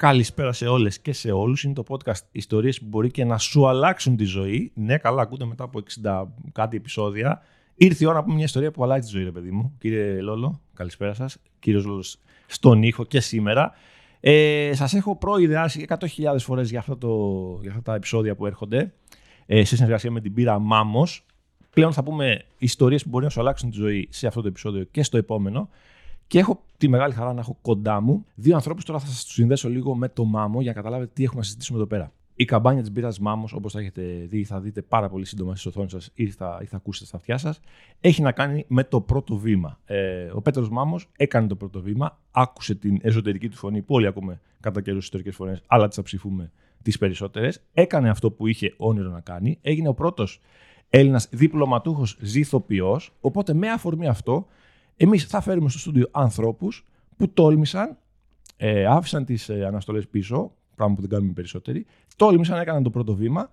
Καλησπέρα σε όλες και σε όλους. Είναι το podcast ιστορίες που μπορεί και να σου αλλάξουν τη ζωή. Ναι, καλά, ακούτε μετά από 60 κάτι επεισόδια. Ήρθε η ώρα να πούμε μια ιστορία που αλλάζει τη ζωή, ρε παιδί μου. Κύριε Λόλο, καλησπέρα σας. Κύριος Λόλος στον ήχο και σήμερα. Ε, σας έχω προειδεάσει 100.000 φορές για, αυτό το, για αυτά τα επεισόδια που έρχονται ε, σε συνεργασία με την πύρα Μάμος. Πλέον θα πούμε ιστορίες που μπορεί να σου αλλάξουν τη ζωή σε αυτό το επεισόδιο και στο επόμενο. Και έχω τη μεγάλη χαρά να έχω κοντά μου δύο ανθρώπους. Τώρα θα σας τους συνδέσω λίγο με το μάμο για να καταλάβετε τι έχουμε να συζητήσουμε εδώ πέρα. Η καμπάνια της μπύρας Μάμος, όπως θα έχετε δει, θα δείτε πάρα πολύ σύντομα στις οθόνες σας ή θα, ή θα ακούσετε στα αυτιά σας, έχει να κάνει με το πρώτο βήμα. Ε, ο Πέτρος Μάμος έκανε το πρώτο βήμα, άκουσε την εσωτερική του φωνή, που όλοι ακούμε κατά καιρούς ιστορικές φωνές, αλλά τις αψηφούμε τις περισσότερες. Έκανε αυτό που είχε όνειρο να κάνει, έγινε ο πρώτος Έλληνας διπλωματούχος ζηθοποιός. Οπότε με αφορμή αυτό Εμείς θα φέρουμε στο στούντιο ανθρώπους που τόλμησαν, ε, άφησαν τις ε, αναστολές πίσω, πράγμα που δεν κάνουμε περισσότεροι, τόλμησαν, έκαναν το πρώτο βήμα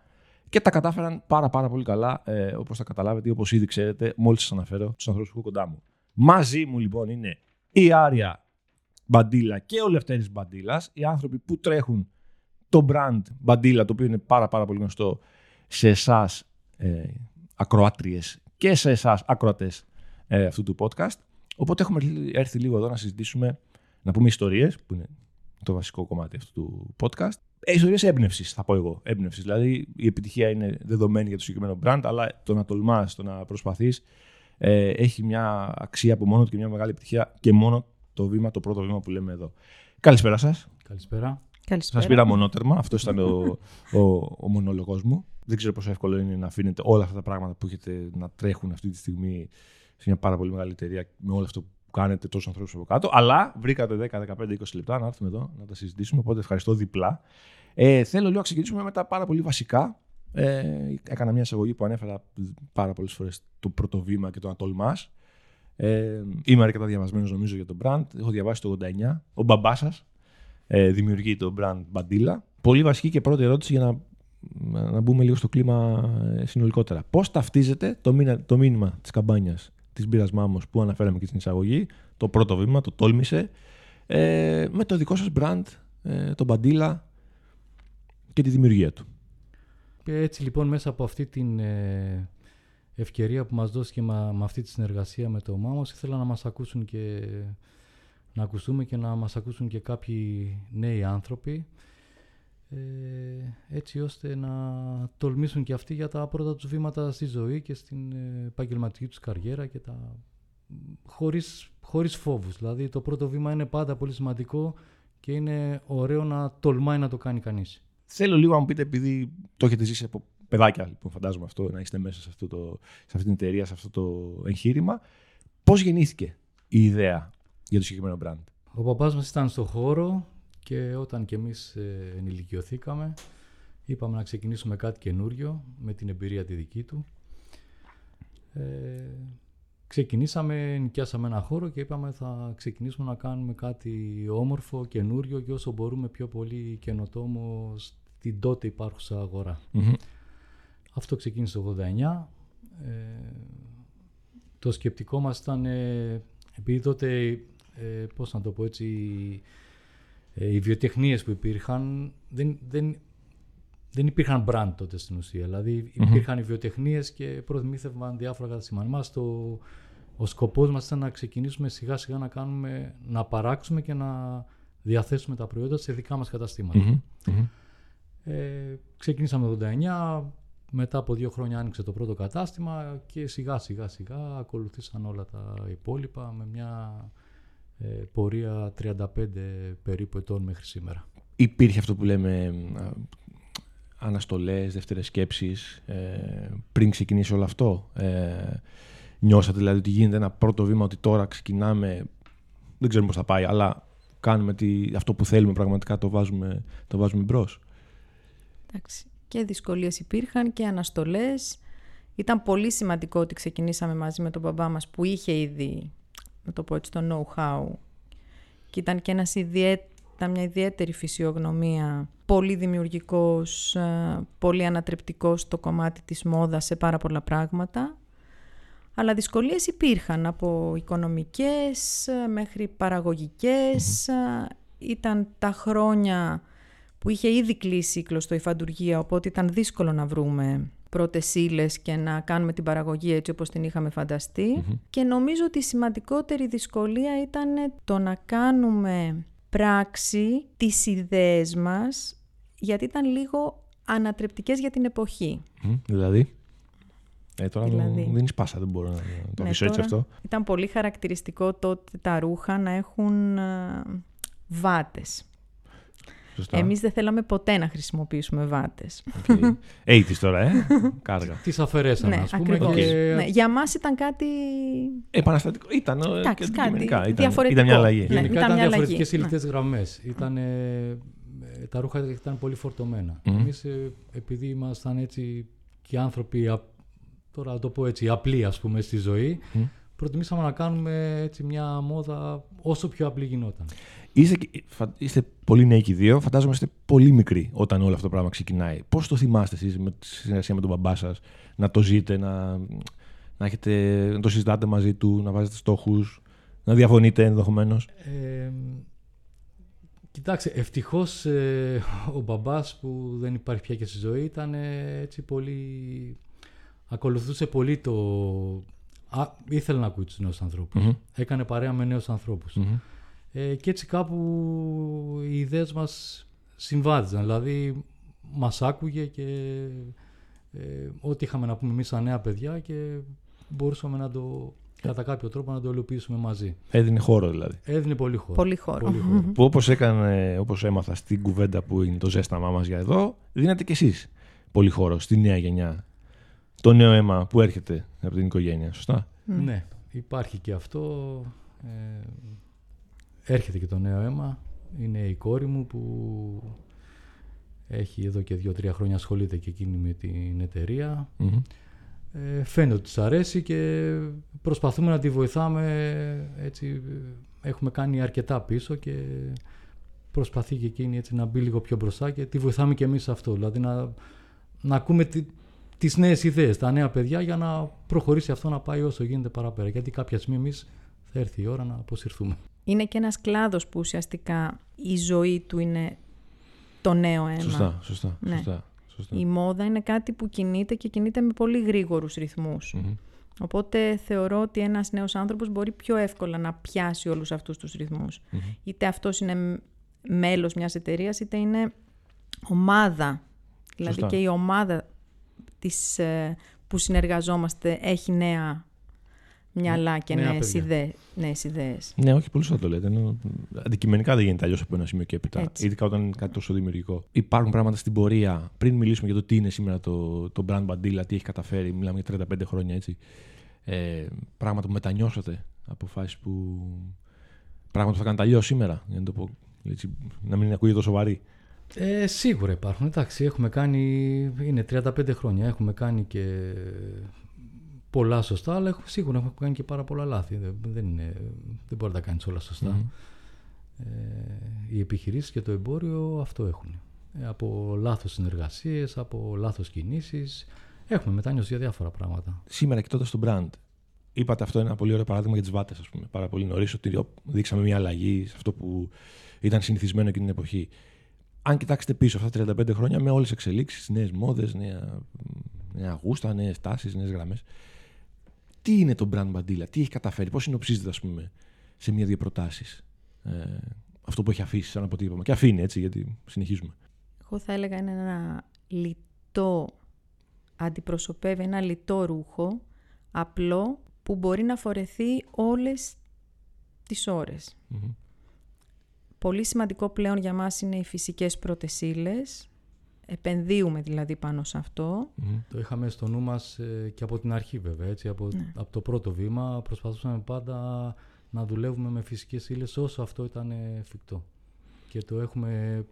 και τα κατάφεραν πάρα, πάρα πολύ καλά, ε, όπως θα καταλάβετε, όπως ήδη ξέρετε, μόλις σας αναφέρω τους ανθρώπους που έχω κοντά μου. Μαζί μου λοιπόν είναι η Άρια Μπαντίλα και ο Λευτέρης Μπαντίλας, οι άνθρωποι που τρέχουν το brand Μπαντίλα, το οποίο είναι πάρα, πάρα πολύ γνωστό σε εσάς ε, ακροάτριες και σε εσάς ακροατές ε, αυτού του podcast. Οπότε έχουμε έρθει λίγο εδώ να συζητήσουμε, να πούμε ιστορίες, που είναι το βασικό κομμάτι αυτού του podcast. Ε, ιστορίες έμπνευσης, θα πω εγώ. Έμπνευσης. Δηλαδή, η επιτυχία είναι δεδομένη για το συγκεκριμένο brand, αλλά το να τολμάς, το να προσπαθείς, ε, έχει μια αξία από μόνο του και μια μεγάλη επιτυχία και μόνο το βήμα, το πρώτο βήμα που λέμε εδώ. Καλησπέρα σας. Καλησπέρα. Σας πήρα μονότερμα. Αυτός ήταν ο, ο, ο μονόλογο μου. Δεν ξέρω πόσο εύκολο είναι να αφήνετε όλα αυτά τα πράγματα που έχετε να τρέχουν αυτή τη στιγμή σε μια πάρα πολύ μεγάλη εταιρεία με όλο αυτό που κάνετε τόσους ανθρώπους από κάτω. Αλλά βρήκατε 10, 15, 20 λεπτά να έρθουμε εδώ να τα συζητήσουμε. Οπότε ευχαριστώ διπλά. Ε, θέλω λίγο να ξεκινήσουμε με τα πάρα πολύ βασικά. Ε, έκανα μια εισαγωγή που ανέφερα πάρα πολλές φορές το πρώτο βήμα και το να τολμά. Ε, είμαι αρκετά διαβασμένος νομίζω για το brand. Έχω διαβάσει το 89. Ο μπαμπάς σας ε, δημιουργεί το brand Bandila. Πολύ βασική και πρώτη ερώτηση για να, να μπούμε λίγο στο κλίμα ε, συνολικότερα. Πώς ταυτίζεται το, μήνα, το μήνυμα της καμπάνιας; Της μπύρας Μάμος που αναφέραμε και στην εισαγωγή, το πρώτο βήμα, το τόλμησε, ε, με το δικό σας brand, ε, τον Μπαντίλα και τη δημιουργία του. Έτσι λοιπόν μέσα από αυτή την ε, ευκαιρία που μας δώθηκε με, με αυτή τη συνεργασία με το Μάμος ήθελα να μας ακούσουν και να ακουστούμε και να μας ακούσουν και κάποιοι νέοι άνθρωποι ε, έτσι ώστε να τολμήσουν και αυτοί για τα πρώτα τους βήματα στη ζωή και στην ε, επαγγελματική τους καριέρα και τα... χωρίς, χωρίς φόβους. Δηλαδή το πρώτο βήμα είναι πάντα πολύ σημαντικό και είναι ωραίο να τολμάει να το κάνει κανείς. Θέλω λίγο να μου πείτε, επειδή το έχετε ζήσει από παιδάκια, λοιπόν, φαντάζομαι αυτό, να είστε μέσα σε, αυτό το, σε αυτή την εταιρεία, σε αυτό το εγχείρημα, πώς γεννήθηκε η ιδέα για το συγκεκριμένο brand; Ο παπάς μας ήταν στο χώρο, και όταν και εμείς ε, ενηλικιωθήκαμε, είπαμε να ξεκινήσουμε κάτι καινούριο με την εμπειρία τη δική του. Ε, ξεκινήσαμε, νοικιάσαμε ένα χώρο και είπαμε θα ξεκινήσουμε να κάνουμε κάτι όμορφο, καινούριο και όσο μπορούμε πιο πολύ καινοτόμο στην τότε υπάρχουσα Αυτό ξεκίνησε το 89. Ε, το σκεπτικό μας ήταν, ε, επειδή τότε, ε, πώς να το πω έτσι, ε, οι βιοτεχνίες που υπήρχαν δεν, δεν, δεν υπήρχαν brand τότε στην ουσία. Δηλαδή υπήρχαν οι βιοτεχνίες και προτιμήθευαν διάφορα καταστήματα. το, ο σκοπός μας ήταν να ξεκινήσουμε σιγά σιγά να, κάνουμε, να παράξουμε και να διαθέσουμε τα προϊόντα σε δικά μας καταστηματα Ε, ξεκινήσαμε το 89, μετά από δύο χρόνια άνοιξε το πρώτο κατάστημα και σιγά σιγά σιγά ακολουθήσαν όλα τα υπόλοιπα με μια ε, πορεία 35 περίπου ετών μέχρι σήμερα. Υπήρχε αυτό που λέμε αναστολές, δεύτερες σκέψεις ε, πριν ξεκινήσει όλο αυτό. Ε, νιώσατε δηλαδή ότι γίνεται ένα πρώτο βήμα ότι τώρα ξεκινάμε, δεν ξέρουμε πώς θα πάει, αλλά κάνουμε τι, αυτό που θέλουμε πραγματικά το βάζουμε, το βάζουμε μπρος. Εντάξει. Και δυσκολίες υπήρχαν και αναστολές. Ήταν πολύ σημαντικό ότι ξεκινήσαμε μαζί με τον μπαμπά μας που είχε ήδη να το πω έτσι, το know-how. Και ήταν και ένας ήταν μια ιδιαίτερη φυσιογνωμία, πολύ δημιουργικός, ε, πολύ ανατρεπτικός στο κομμάτι της μόδας σε πάρα πολλά πράγματα. Αλλά δυσκολίες υπήρχαν από οικονομικές ε, μέχρι παραγωγικές. Ε, ήταν τα χρόνια που είχε ήδη κλείσει η κλωστοϊφαντουργία, οπότε ήταν δύσκολο να βρούμε πρώτες ύλες και να κάνουμε την παραγωγή έτσι όπως την είχαμε Και νομίζω ότι η σημαντικότερη δυσκολία ήταν το να κάνουμε πράξη τις ιδέες μας, γιατί ήταν λίγο ανατρεπτικές για την εποχή. δηλαδή... Ε, τώρα δηλαδή, μου δίνεις πάσα, δεν μπορώ να το ναι, έτσι αυτό. Ήταν πολύ χαρακτηριστικό τότε τα ρούχα να έχουν βάτες. Σωστά. Εμείς δεν θέλαμε ποτέ να χρησιμοποιήσουμε βάτες. Okay. τώρα, ε, κάργα. Τις αφαιρέσαμε, ναι, ας πούμε. Και... Ναι, για μας ήταν κάτι... Επαναστατικό. Ήταν, ε, Εντάξει, κάτι ήταν, διαφορετικό. Ήταν μια αλλαγή. Ναι, Γενικά ήταν, ήταν διαφορετικές ηλικίες ναι. γραμμές. Ήταν, ε, τα ρούχα ήταν πολύ φορτωμένα. Mm. Εμείς, ε, επειδή ήμασταν έτσι και άνθρωποι, τώρα να το πω έτσι, απλοί ας πούμε στη ζωή, mm. Προτιμήσαμε να κάνουμε έτσι μια μόδα όσο πιο απλή γινόταν. Είστε, είστε πολύ νέοι και οι δύο. Φαντάζομαι είστε πολύ μικροί όταν όλο αυτό το πράγμα ξεκινάει. Πώς το θυμάστε εσείς με τη συνεργασία με τον μπαμπά σας, να το ζείτε, να, να, έχετε, να το συζητάτε μαζί του, να βάζετε στόχους, να διαφωνείτε ενδεχομένως; Ε, κοιτάξτε, ευτυχώς ε, ο μπαμπάς που δεν υπάρχει πια και στη ζωή ήταν ε, έτσι πολύ. Ακολουθούσε πολύ το. Α, ήθελε να ακούει τους νέους Έκανε παρέα με νέους ε, και έτσι κάπου οι ιδέες μας συμβάδιζαν. Δηλαδή μας άκουγε και ε, ό,τι είχαμε να πούμε εμείς σαν νέα παιδιά και μπορούσαμε να το κατά κάποιο τρόπο να το υλοποιήσουμε μαζί. Έδινε χώρο δηλαδή. Έδινε πολύ χώρο. Πολύ χώρο. Που όπως, έκανε, όπως έμαθα στην κουβέντα που είναι το ζέσταμά μας για εδώ, δίνετε κι εσείς πολύ χώρο στη νέα γενιά. Το νέο αίμα που έρχεται από την οικογένεια, σωστά; Ναι, υπάρχει και αυτό. Ε, έρχεται και το νέο αίμα. Είναι η κόρη μου που έχει εδώ και δύο-τρία χρόνια ασχολείται και εκείνη με την εταιρεια Ε, φαίνεται ότι της αρέσει και προσπαθούμε να τη βοηθάμε έτσι έχουμε κάνει αρκετά πίσω και προσπαθεί και εκείνη έτσι να μπει λίγο πιο μπροστά και τη βοηθάμε και εμείς σε αυτό δηλαδή να, να ακούμε τι τις νέες ιδέες, τα νέα παιδιά για να προχωρήσει αυτό να πάει όσο γίνεται παραπέρα γιατί κάποια στιγμή εμείς θα έρθει η ώρα να αποσυρθούμε είναι και ένας κλάδος που ουσιαστικά η ζωή του είναι το νέο αίμα. Σωστά, σωστά, ναι. σωστά, σωστά. Η μόδα είναι κάτι που κινείται και κινείται με πολύ γρήγορους Οπότε θεωρώ ότι ένας νέος άνθρωπος μπορεί πιο εύκολα να πιάσει όλους αυτούς τους ρυθμούς. Είτε αυτός είναι μέλος μιας εταιρείας, είτε είναι ομάδα. Δηλαδή και η ομάδα της, ε, που συνεργαζόμαστε έχει νέα μυαλά και νέες ιδέες. Ναι, όχι, πολύ σωστά το λέτε. αντικειμενικά δεν γίνεται αλλιώς από ένα σημείο και έπειτα. Ειδικά όταν είναι κάτι τόσο δημιουργικό. Υπάρχουν πράγματα στην πορεία. Πριν μιλήσουμε για το τι είναι σήμερα το, το brand Bandila, τι έχει καταφέρει, μιλάμε για 35 χρόνια έτσι. Ε, πράγματα που μετανιώσατε, αποφάσεις που. Πράγματα που θα κάνετε αλλιώς σήμερα, για να το πω. Έτσι, να μην ακούγεται τόσο βαρύ. Ε, σίγουρα υπάρχουν. Εντάξει, έχουμε κάνει. Είναι 35 χρόνια. Έχουμε κάνει και πολλά σωστά, αλλά σίγουρα έχω κάνει και πάρα πολλά λάθη. Δεν, δεν, είναι, δεν μπορεί να τα κάνεις όλα Ε, οι επιχειρήσεις και το εμπόριο αυτό έχουν. Ε, από λάθος συνεργασίες, από λάθος κινήσεις. Έχουμε μετάνιωση για διάφορα πράγματα. Σήμερα κοιτώντας το brand, είπατε αυτό είναι ένα πολύ ωραίο παράδειγμα για τις βάτες, ας πούμε. Πάρα πολύ νωρίς ότι δείξαμε μια αλλαγή σε αυτό που ήταν συνηθισμένο εκείνη την εποχή. Αν κοιτάξετε πίσω αυτά τα 35 χρόνια με όλες τις εξελίξεις, νέες μόδες, νέα, νέα γούστα, νέες τάσεις, νέες γραμμές τι είναι το brand Bandila, τι έχει καταφέρει, πώς συνοψίζεται, ας πούμε, σε μία-δύο προτάσεις; Ε, αυτό που έχει αφήσει σαν αποτύπωμα. Και αφήνει έτσι, γιατί συνεχίζουμε. Εγώ θα έλεγα είναι ένα λιτό, αντιπροσωπεύει ένα λιτό ρούχο, απλό, που μπορεί να φορεθεί όλες τις ωρες Πολύ σημαντικό πλέον για μας είναι οι φυσικές πρωτεσίλες, Επενδύουμε δηλαδή πάνω σε αυτό. Το είχαμε στο νου μας ε, και από την αρχή βέβαια. Έτσι, από, ναι. από το πρώτο βήμα προσπαθούσαμε πάντα να δουλεύουμε με φυσικές ύλες όσο αυτό ήταν εφικτό. Και το έχουμε...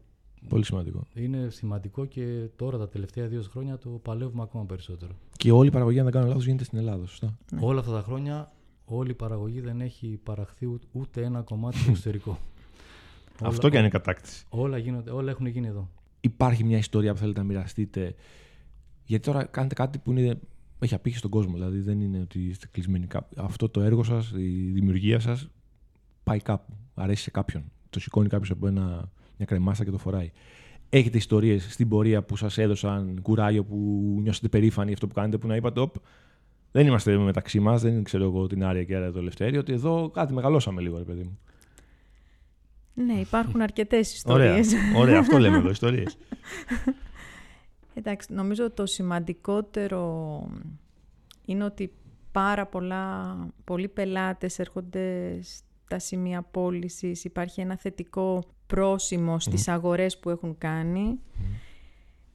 Πολύ σημαντικό. Είναι σημαντικό και τώρα τα τελευταία δύο χρόνια το παλεύουμε ακόμα περισσότερο. Και όλη η παραγωγή, αν δεν κάνω λάθος, γίνεται στην Ελλάδα, σωστά; Ναι. Όλα αυτά τα χρόνια όλη η παραγωγή δεν έχει παραχθεί ούτε ένα κομμάτι στο εξωτερικό. Αυτό και αν είναι κατάκτηση. Όλα, γίνονται, όλα έχουν γίνει εδώ υπάρχει μια ιστορία που θέλετε να μοιραστείτε. Γιατί τώρα κάνετε κάτι που είναι, έχει απήχει στον κόσμο. Δηλαδή δεν είναι ότι είστε κλεισμένοι κάπου. Αυτό το έργο σας, η δημιουργία σας πάει κάπου. Αρέσει σε κάποιον. το σηκώνει κάποιος από ένα, μια κρεμάστα και το φοράει. Έχετε ιστορίες στην πορεία που σας έδωσαν κουράγιο, που νιώσετε περήφανοι αυτό που κάνετε, που να είπατε, Οπ, δεν είμαστε μεταξύ μας, δεν ξέρω εγώ την Άρια και το Λευτέρη, ότι εδώ κάτι μεγαλώσαμε λίγο, ρε παιδί μου. Ναι, υπάρχουν αρκετές ιστορίες. Ωραία, ωραία, αυτό λέμε εδώ, ιστορίες. Εντάξει, νομίζω το σημαντικότερο είναι ότι πάρα πολλά, πολλοί πελάτες έρχονται στα σημεία πώλησης. Υπάρχει ένα θετικό πρόσημο στις αγορές που έχουν κάνει.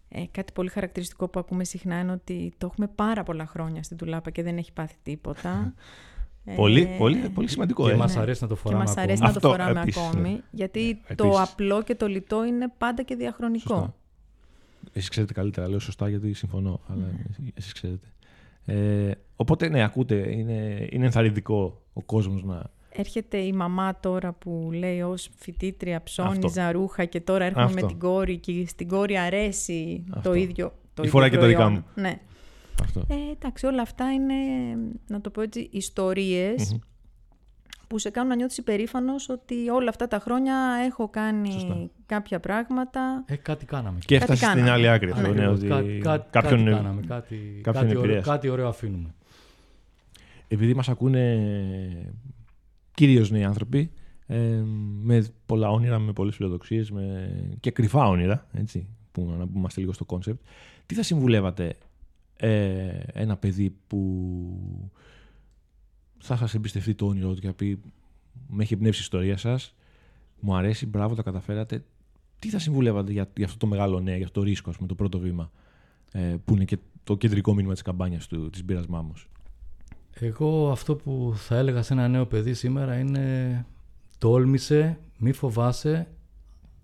Ε, κάτι πολύ χαρακτηριστικό που ακούμε συχνά είναι ότι το έχουμε πάρα πολλά χρόνια στην τουλάπα και δεν έχει πάθει τίποτα. πολύ, ε, πολύ, πολύ σημαντικό. Και ε. μας αρέσει να το φοράμε και μας αρέσει ακόμη. να το Αυτό, φοράμε επίσης, ακόμη. ναι. Γιατί Ε, το επίσης. απλό και το λιτό είναι πάντα και διαχρονικό. Σωστά. Εσείς ξέρετε καλύτερα, λέω σωστά γιατί συμφωνώ, αλλά εσείς ξέρετε. Ε, οπότε, ναι, ακούτε, είναι, είναι ενθαρρυντικό ο κόσμος να... Έρχεται η μαμά τώρα που λέει ως φοιτήτρια ψώνιζα Αυτό. ρούχα και τώρα έρχομαι Αυτό. με την κόρη και στην κόρη αρέσει Αυτό. το ίδιο το Η ίδιο φοράει και το δικά προϊόν. μου. Ναι. Αυτό. Ε, εντάξει, όλα αυτά είναι, να το πω έτσι, ιστορίες Μμμ. που σε κάνουν να νιώθεις υπερήφανος ότι όλα αυτά τα χρόνια έχω κάνει Σωστά. κάποια πράγματα. Ε, κάτι κάναμε. Και Κάτι έφτασε στην κάναμε. άλλη άκρη αυτό, Ναι. ναι, Ακριβώς. ότι Κά- κά- κάποιον... κάτι κάναμε, κάτι, κάποιον κάτι, ωραίο, επηρέασε. κάτι ωραίο αφήνουμε. Επειδή μας ακούνε κυρίως νέοι άνθρωποι, ε, με πολλά όνειρα, με πολλές φιλοδοξίες με... και κρυφά όνειρα, έτσι, που να πούμε λίγο στο concept, τι θα συμβουλεύατε ε, ένα παιδί που θα σας εμπιστευτεί το όνειρό του και θα πει με έχει εμπνεύσει η ιστορία σας, μου αρέσει, μπράβο, τα καταφέρατε. Τι θα συμβουλεύατε για, για αυτό το μεγάλο νέο, για αυτό το ρίσκο, ας πούμε, το πρώτο βήμα, ε, που είναι και το κεντρικό μήνυμα της καμπάνιας του, της μπύρας Μάμος; Εγώ αυτό που θα έλεγα σε ένα νέο παιδί σήμερα είναι τόλμησε, μη φοβάσαι,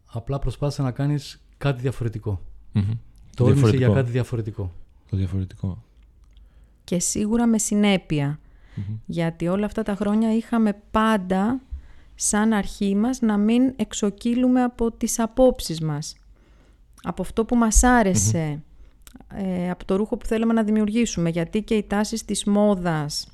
απλά προσπάθησε να κάνεις κάτι διαφορετικό. Τόλμησε Διαφορετικό. για κάτι διαφορετικό. Το διαφορετικό. Και σίγουρα με συνέπεια. Γιατί όλα αυτά τα χρόνια είχαμε πάντα σαν αρχή μας να μην εξοκύλουμε από τις απόψεις μας. Από αυτό που μας άρεσε. ε, από το ρούχο που θέλαμε να δημιουργήσουμε. Γιατί και οι τάσεις της μόδας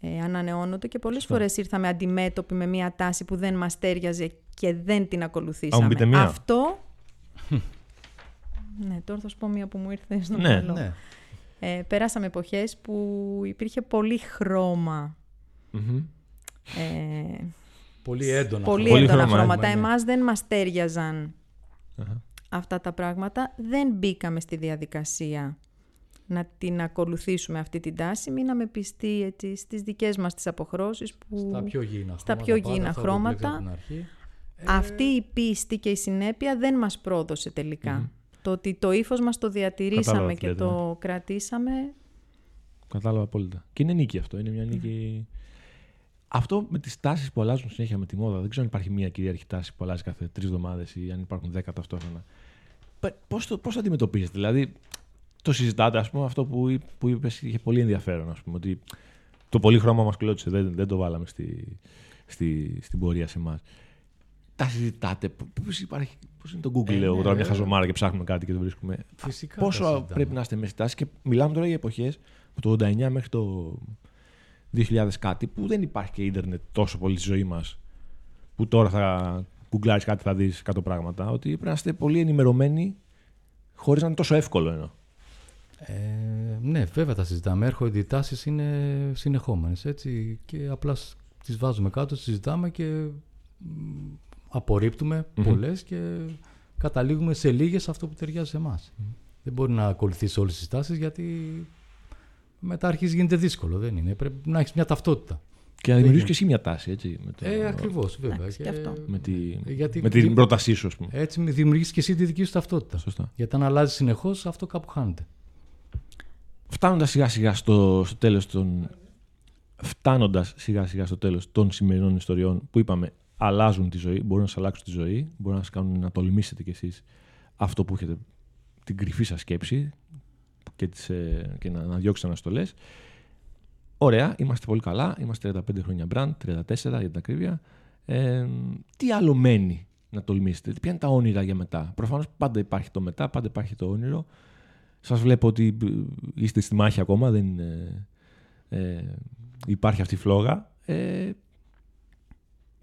ε, ανανεώνονται και πολλές φορές ήρθαμε αντιμέτωποι με μια τάση που δεν μας τέριαζε και δεν την ακολουθήσαμε. πείτε μία. Αυτό... ναι, τώρα θα σου πω μία που μου ήρθε στο Ναι, μυαλό. Ναι. Ε, περάσαμε εποχές που υπήρχε πολύ χρώμα. Ε, Πολύ έντονα. πολύ Πολύ έντονα χρώμα, χρώματα. ναι, ναι. Εμάς δεν μας τέριαζαν Αχα. αυτά τα πράγματα. Δεν μπήκαμε στη διαδικασία να την ακολουθήσουμε αυτή την τάση. Μείναμε πιστοί έτσι, στις δικές μας τις αποχρώσεις που Στα πιο γήινα στα χρώματα. πιο πάντα, γήινα αυτό που επιλέξαμε χρώματα. από την αρχή. αυτή η πίστη και η συνέπεια δεν μας πρόδωσε τελικά. Το ότι το ύφος μας το διατηρήσαμε Κατάλαβα τι και λέτε, το κρατήσαμε Κατάλαβα απόλυτα. Και είναι νίκη αυτό. Είναι μια νίκη. Αυτό με τις τάσεις που αλλάζουν συνέχεια με τη μόδα. Δεν ξέρω αν υπάρχει μια κυρίαρχη τάση που αλλάζει κάθε τρεις εβδομάδες ή αν υπάρχουν δέκα ταυτόχρονα. Πώς το, πώς το αντιμετωπίζετε, Δηλαδή, το συζητάτε, ας πούμε, αυτό που, είπ- που είπες είχε πολύ ενδιαφέρον. Ας πούμε, ότι το πολύ χρώμα μας κλώτησε. Δεν, δεν το βάλαμε στη, στη, στην πορεία σε εμάς. Τα συζητάτε. Πώς υπάρχει. Πώς είναι το Google, Ε, λέω, ναι, τώρα μια βέβαια. χαζομάρα και ψάχνουμε κάτι και το βρίσκουμε. Φυσικά τα Πόσο συζητάμε. πρέπει να είστε μέσα στη τάση και μιλάμε τώρα για εποχές από το 89 μέχρι το 2000 κάτι που δεν υπάρχει και ίντερνετ τόσο πολύ στη ζωή μας. Που τώρα θα γκουγκλάρεις κάτι, θα δεις 100 πράγματα. Ότι πρέπει να είστε πολύ ενημερωμένοι χωρίς να είναι τόσο εύκολο εννοώ. Ε, ναι, βέβαια τα συζητάμε. Έρχονται οι τάσεις είναι συνεχόμενες έτσι και απλά σ- τις βάζουμε κάτω, τις συζητάμε και μ, απορρίπτουμε Μμμ. πολλές και καταλήγουμε σε λίγες αυτό που ταιριάζει σε εμάς. Δεν μπορεί να ακολουθήσει όλες τις τάσεις γιατί μετά αρχίζει γίνεται δύσκολο. Δεν είναι. Πρέπει να έχεις μια ταυτότητα. Και να δημιουργήσεις γίνεται. και εσύ μια τάση, έτσι. Με, το, Ε, ακριβώς βέβαια. Εντάξει, και αυτό. με, τη, Γιατί- με την δι- πρότασή σου, ας πούμε. Έτσι δημιουργείς και εσύ τη δική σου ταυτότητα. Σωστά. Γιατί αν αλλάζεις συνεχώς αυτό κάπου χάνεται. Φτάνοντας σιγά σιγά στο, στο τέλος των... Φτάνοντας σιγά σιγά στο τέλος των σημερινών ιστοριών που είπαμε αλλάζουν τη ζωή, μπορούν να σας αλλάξουν τη ζωή, μπορούν να σας κάνουν να τολμήσετε κι εσείς αυτό που έχετε την κρυφή σας σκέψη και, τις, ε, και να, να διώξετε αναστολές. Ωραία, είμαστε πολύ καλά, είμαστε 35 χρόνια brand, 34 για την ακρίβεια. Ε, τι άλλο μένει να τολμήσετε, ποια είναι τα όνειρα για μετά; Προφανώς πάντα υπάρχει το μετά, πάντα υπάρχει το όνειρο. Σας βλέπω ότι ε, είστε στη μάχη ακόμα, δεν είναι, ε, υπάρχει αυτή η φλόγα. Ε,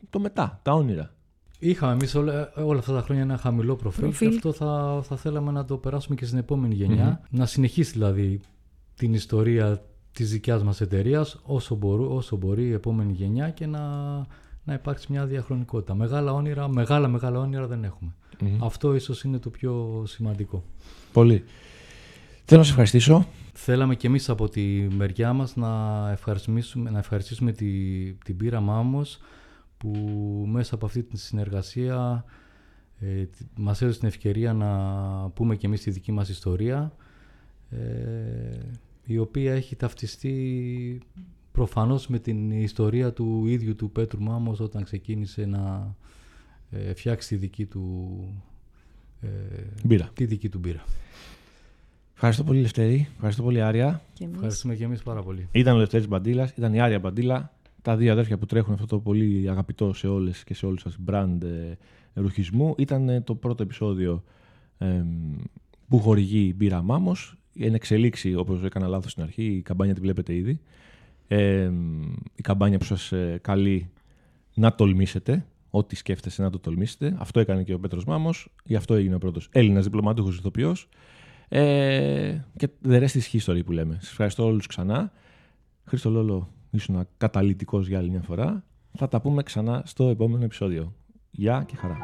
το μετά, τα όνειρα. Είχαμε εμείς όλα, όλα αυτά τα χρόνια ένα χαμηλό προφίλ, Προφίλ. και αυτό θα, θα θέλαμε να το περάσουμε και στην επόμενη γενιά. Να συνεχίσει δηλαδή την ιστορία της δικιάς μας εταιρείας όσο, μπορού, όσο μπορεί η επόμενη γενιά και να, να υπάρξει μια διαχρονικότητα. Μεγάλα όνειρα, μεγάλα μεγάλα όνειρα δεν έχουμε. Αυτό ίσως είναι το πιο σημαντικό. Πολύ. Θέλω να σε ευχαριστήσω. Θέλαμε και εμείς από τη μεριά μας να ευχαριστήσουμε, να ευχαριστήσουμε τη, την πείρα Μάμος που μέσα από αυτή τη συνεργασία ε, τ- μας έδωσε την ευκαιρία να πούμε και εμείς τη δική μας ιστορία ε, η οποία έχει ταυτιστεί προφανώς με την ιστορία του ίδιου του Πέτρου Μάμος όταν ξεκίνησε να ε, φτιάξει τη δική του, ε, Μπήρα. τη δική του μπύρα. Ευχαριστώ πολύ, Λευτέρη. Ευχαριστώ πολύ, Άρια. Και εμείς. Ευχαριστούμε και εμείς πάρα πολύ. Ήταν ο Λευτέρης Μπαντήλας, ήταν η Άρια Μπαντήλα. Τα δύο αδέρφια που τρέχουν αυτό το πολύ αγαπητό σε όλες και σε όλους σας brand ε, ρουχισμού. Ήταν ε, το πρώτο επεισόδιο ε, που χορηγεί η μπύρα Μάμος. Εν εξελίξει, όπως έκανα λάθος στην αρχή, η καμπάνια τη βλέπετε ήδη. Ε, η καμπάνια που σας ε, καλεί να τολμήσετε, ό,τι σκέφτεστε να το τολμήσετε. Αυτό έκανε και ο Πέτρος Μάμος, γι' αυτό έγινε ο πρώτος Έλληνας διπλωμάτουχος ηθοποιός. Ε, και the rest is history που λέμε. Σας ευχαριστώ όλους ξανά. Χρήστο Λόλο, ήσουν καταλητικός για άλλη μια φορά. Θα τα πούμε ξανά στο επόμενο επεισόδιο. Γεια και χαρά.